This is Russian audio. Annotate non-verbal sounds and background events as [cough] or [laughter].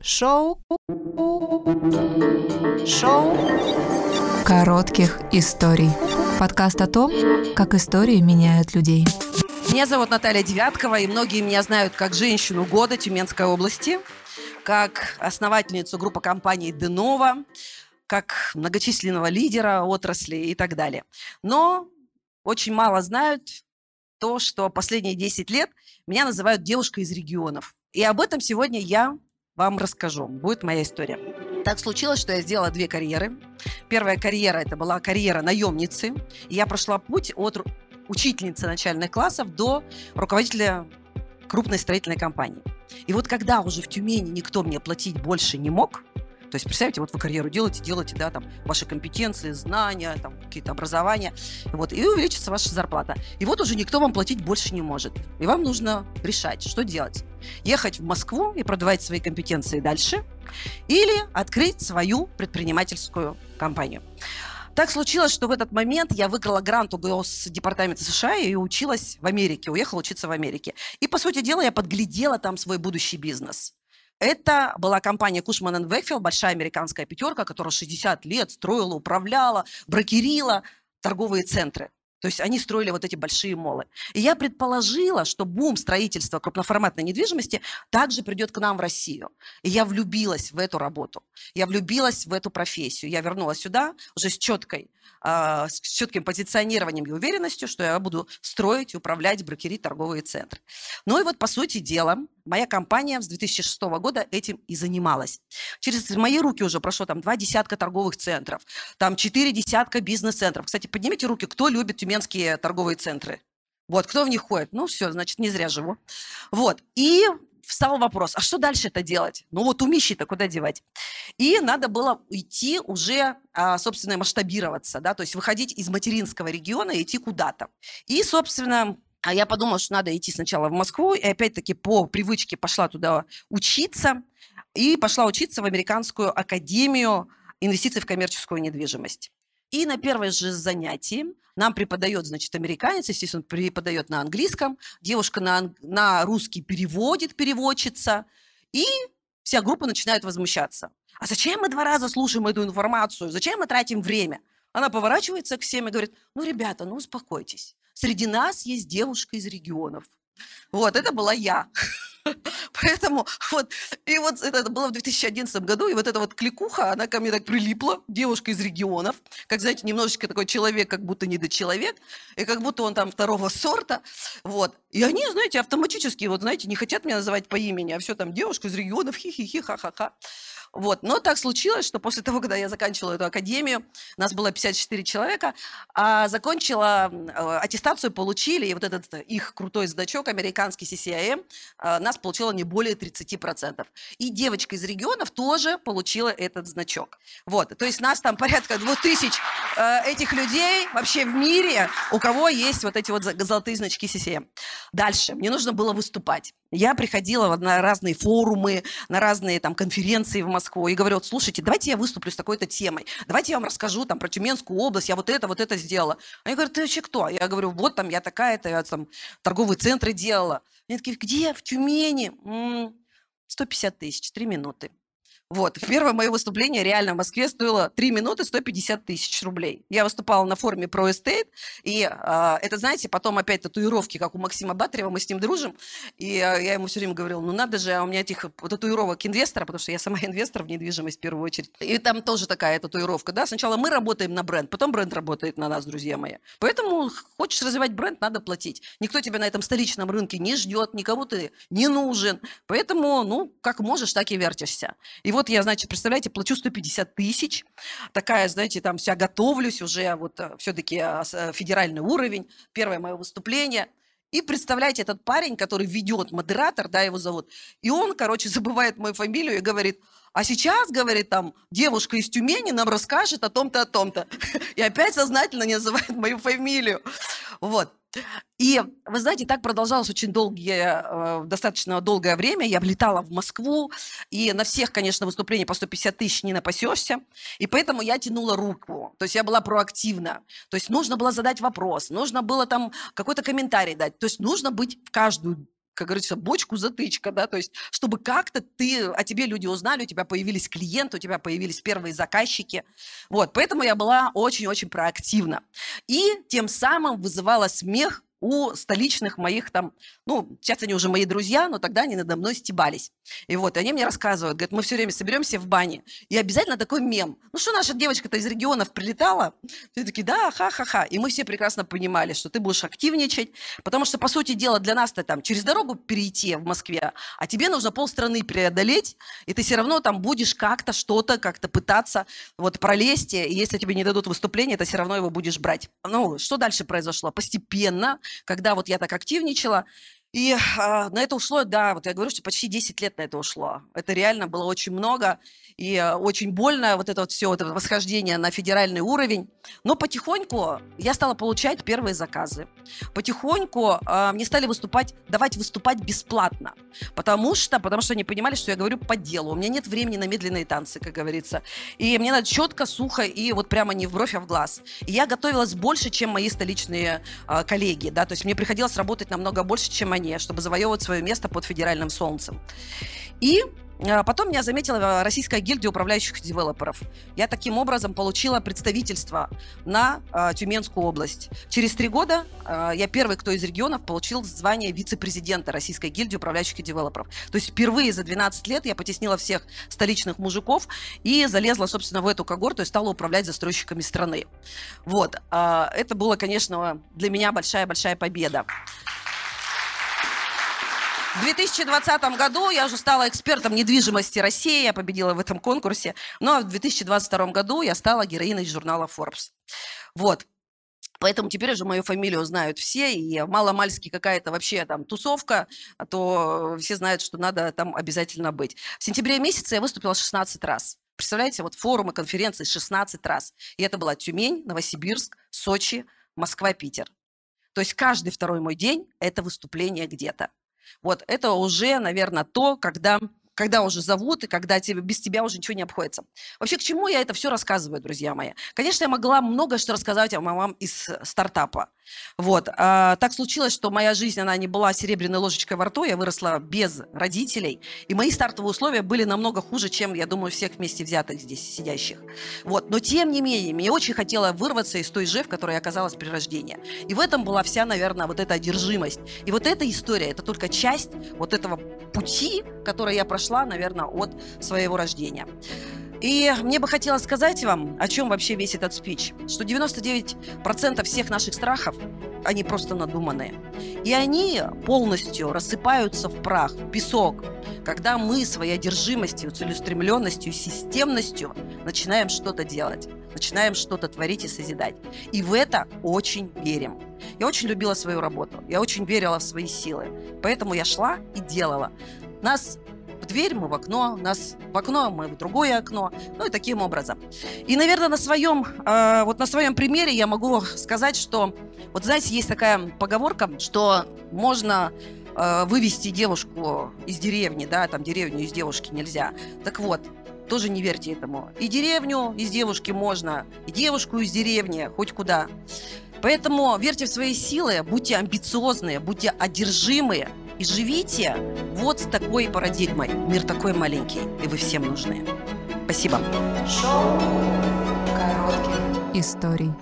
Шоу. Шоу. Коротких историй. Подкаст о том, как истории меняют людей. Меня зовут Наталья Девяткова, и многие меня знают как женщину года Тюменской области, как основательницу группы компаний «Денова», как многочисленного лидера отрасли и так далее. Но очень мало знают то, что последние 10 лет меня называют девушкой из регионов. И об этом сегодня я вам расскажу. Будет моя история. Так случилось, что я сделала две карьеры. Первая карьера – это была карьера наемницы. Я прошла путь от учительницы начальных классов до руководителя крупной строительной компании. И вот когда уже в Тюмени никто мне платить больше не мог, то есть, представьте, вот вы карьеру делаете, делаете, да, там, ваши компетенции, знания, там, какие-то образования, вот, и увеличится ваша зарплата. И вот уже никто вам платить больше не может. И вам нужно решать, что делать. Ехать в Москву и продавать свои компетенции дальше, или открыть свою предпринимательскую компанию. Так случилось, что в этот момент я выиграла грант у Госдепартамента США и училась в Америке, уехала учиться в Америке. И, по сути дела, я подглядела там свой будущий бизнес. Это была компания Кушман Векфилд, большая американская пятерка, которая 60 лет строила, управляла, брокерила торговые центры. То есть они строили вот эти большие молы. И я предположила, что бум строительства крупноформатной недвижимости также придет к нам в Россию. И я влюбилась в эту работу. Я влюбилась в эту профессию. Я вернулась сюда уже с четкой а, с четким позиционированием и уверенностью, что я буду строить и управлять брокерить торговые центры. Ну и вот, по сути дела, моя компания с 2006 года этим и занималась. Через мои руки уже прошло там два десятка торговых центров, там четыре десятка бизнес-центров. Кстати, поднимите руки, кто любит тюменские торговые центры? Вот, кто в них ходит? Ну, все, значит, не зря живу. Вот. И встал вопрос, а что дальше это делать? Ну вот умищи-то куда девать? И надо было идти уже, а, собственно, масштабироваться, да, то есть выходить из материнского региона и идти куда-то. И, собственно, а я подумала, что надо идти сначала в Москву, и опять-таки по привычке пошла туда учиться, и пошла учиться в Американскую академию инвестиций в коммерческую недвижимость. И на первое же занятии нам преподает, значит, американец, естественно, преподает на английском, девушка на, на русский переводит, переводчица, и вся группа начинает возмущаться. А зачем мы два раза слушаем эту информацию? Зачем мы тратим время? Она поворачивается к всем и говорит, ну, ребята, ну, успокойтесь. Среди нас есть девушка из регионов. Вот, это была я. [laughs] Поэтому вот, и вот это было в 2011 году, и вот эта вот кликуха, она ко мне так прилипла, девушка из регионов, как, знаете, немножечко такой человек, как будто недочеловек, и как будто он там второго сорта, вот. И они, знаете, автоматически, вот, знаете, не хотят меня называть по имени, а все там девушка из регионов, хи-хи-хи, ха-ха-ха. Вот. Но так случилось, что после того, когда я заканчивала эту академию, нас было 54 человека, а закончила, э, аттестацию получили, и вот этот их крутой значок, американский CCIM, э, нас получило не более 30%. И девочка из регионов тоже получила этот значок. Вот. То есть нас там порядка 2000 э, этих людей вообще в мире, у кого есть вот эти вот золотые значки CCIM. Дальше. Мне нужно было выступать. Я приходила на разные форумы, на разные там конференции в Москву и говорю, вот, слушайте, давайте я выступлю с такой-то темой, давайте я вам расскажу там про Тюменскую область, я вот это, вот это сделала. Они говорят, ты вообще кто? Я говорю, вот там я такая-то, я там торговые центры делала. Они такие, где? В Тюмени? М-м, 150 тысяч, 3 минуты. Вот, первое мое выступление реально в Москве стоило 3 минуты 150 тысяч рублей. Я выступала на форуме Pro Estate, и э, это, знаете, потом опять татуировки, как у Максима Батарева, мы с ним дружим, и э, я ему все время говорила, ну надо же, а у меня этих татуировок инвестора, потому что я сама [laughs] инвестор в недвижимость в первую очередь. И там тоже такая татуировка, да, сначала мы работаем на бренд, потом бренд работает на нас, друзья мои. Поэтому хочешь развивать бренд, надо платить. Никто тебя на этом столичном рынке не ждет, никому ты не нужен, поэтому, ну, как можешь, так и вертишься. И вот я, значит, представляете, плачу 150 тысяч, такая, знаете, там вся готовлюсь уже, вот э, все-таки э, э, федеральный уровень, первое мое выступление. И представляете, этот парень, который ведет, модератор, да, его зовут, и он, короче, [laughs] забывает мою фамилию и говорит, а сейчас, говорит, там, девушка из Тюмени нам расскажет о том-то, о том-то. [laughs] И опять сознательно не называет мою фамилию. Вот. И, вы знаете, так продолжалось очень долгие, э, достаточно долгое время. Я влетала в Москву, и на всех, конечно, выступления по 150 тысяч не напасешься. И поэтому я тянула руку. То есть я была проактивна. То есть нужно было задать вопрос, нужно было там какой-то комментарий дать. То есть нужно быть в каждую как говорится, бочку затычка, да, то есть чтобы как-то ты, о тебе люди узнали, у тебя появились клиенты, у тебя появились первые заказчики. Вот, поэтому я была очень-очень проактивна. И тем самым вызывала смех у столичных моих там, ну, сейчас они уже мои друзья, но тогда они надо мной стебались. И вот, и они мне рассказывают, говорят, мы все время соберемся в бане, и обязательно такой мем. Ну что, наша девочка-то из регионов прилетала? Все такие, да, ха-ха-ха. И мы все прекрасно понимали, что ты будешь активничать, потому что, по сути дела, для нас-то там через дорогу перейти в Москве, а тебе нужно полстраны преодолеть, и ты все равно там будешь как-то что-то, как-то пытаться вот пролезть, и если тебе не дадут выступление, ты все равно его будешь брать. Ну, что дальше произошло? Постепенно когда вот я так активничала, и а, на это ушло, да, вот я говорю, что почти 10 лет на это ушло. Это реально было очень много и а, очень больно, вот это вот все, вот это восхождение на федеральный уровень. Но потихоньку я стала получать первые заказы. Потихоньку а, мне стали выступать, давать выступать бесплатно. Потому что, потому что они понимали, что я говорю по делу. У меня нет времени на медленные танцы, как говорится. И мне надо четко, сухо и вот прямо не в бровь, а в глаз. И я готовилась больше, чем мои столичные а, коллеги, да, то есть мне приходилось работать намного больше, чем они чтобы завоевывать свое место под федеральным солнцем. И Потом меня заметила Российская гильдия управляющих девелоперов. Я таким образом получила представительство на э, Тюменскую область. Через три года э, я первый, кто из регионов получил звание вице-президента Российской гильдии управляющих девелоперов. То есть впервые за 12 лет я потеснила всех столичных мужиков и залезла, собственно, в эту когорту и стала управлять застройщиками страны. Вот. Э, это было, конечно, для меня большая-большая победа. В 2020 году я уже стала экспертом недвижимости России, я победила в этом конкурсе. Ну а в 2022 году я стала героиной журнала Forbes. Вот. Поэтому теперь уже мою фамилию знают все, и маломальски какая-то вообще там тусовка, а то все знают, что надо там обязательно быть. В сентябре месяце я выступила 16 раз. Представляете, вот форумы, конференции 16 раз. И это была Тюмень, Новосибирск, Сочи, Москва, Питер. То есть каждый второй мой день – это выступление где-то. Вот это уже, наверное, то, когда когда уже зовут, и когда тебе, без тебя уже ничего не обходится. Вообще, к чему я это все рассказываю, друзья мои? Конечно, я могла много что рассказать вам, из стартапа. Вот. А, так случилось, что моя жизнь, она не была серебряной ложечкой во рту, я выросла без родителей, и мои стартовые условия были намного хуже, чем, я думаю, всех вместе взятых здесь сидящих. Вот. Но, тем не менее, мне очень хотела вырваться из той же, в которой я оказалась при рождении. И в этом была вся, наверное, вот эта одержимость. И вот эта история, это только часть вот этого пути, который я прошла, наверное, от своего рождения. И мне бы хотелось сказать вам, о чем вообще весь этот спич, что 99% всех наших страхов, они просто надуманные. И они полностью рассыпаются в прах, в песок, когда мы своей одержимостью, целеустремленностью, системностью начинаем что-то делать, начинаем что-то творить и созидать. И в это очень верим. Я очень любила свою работу, я очень верила в свои силы, поэтому я шла и делала. Нас дверь, мы в окно, нас в окно, мы в другое окно, ну и таким образом. И, наверное, на своем, э, вот на своем примере я могу сказать, что, вот знаете, есть такая поговорка, что можно э, вывести девушку из деревни, да, там деревню из девушки нельзя. Так вот, тоже не верьте этому. И деревню из девушки можно, и девушку из деревни, хоть куда. Поэтому верьте в свои силы, будьте амбициозные, будьте одержимые – и живите вот с такой парадигмой. Мир такой маленький, и вы всем нужны. Спасибо. Шоу коротких историй.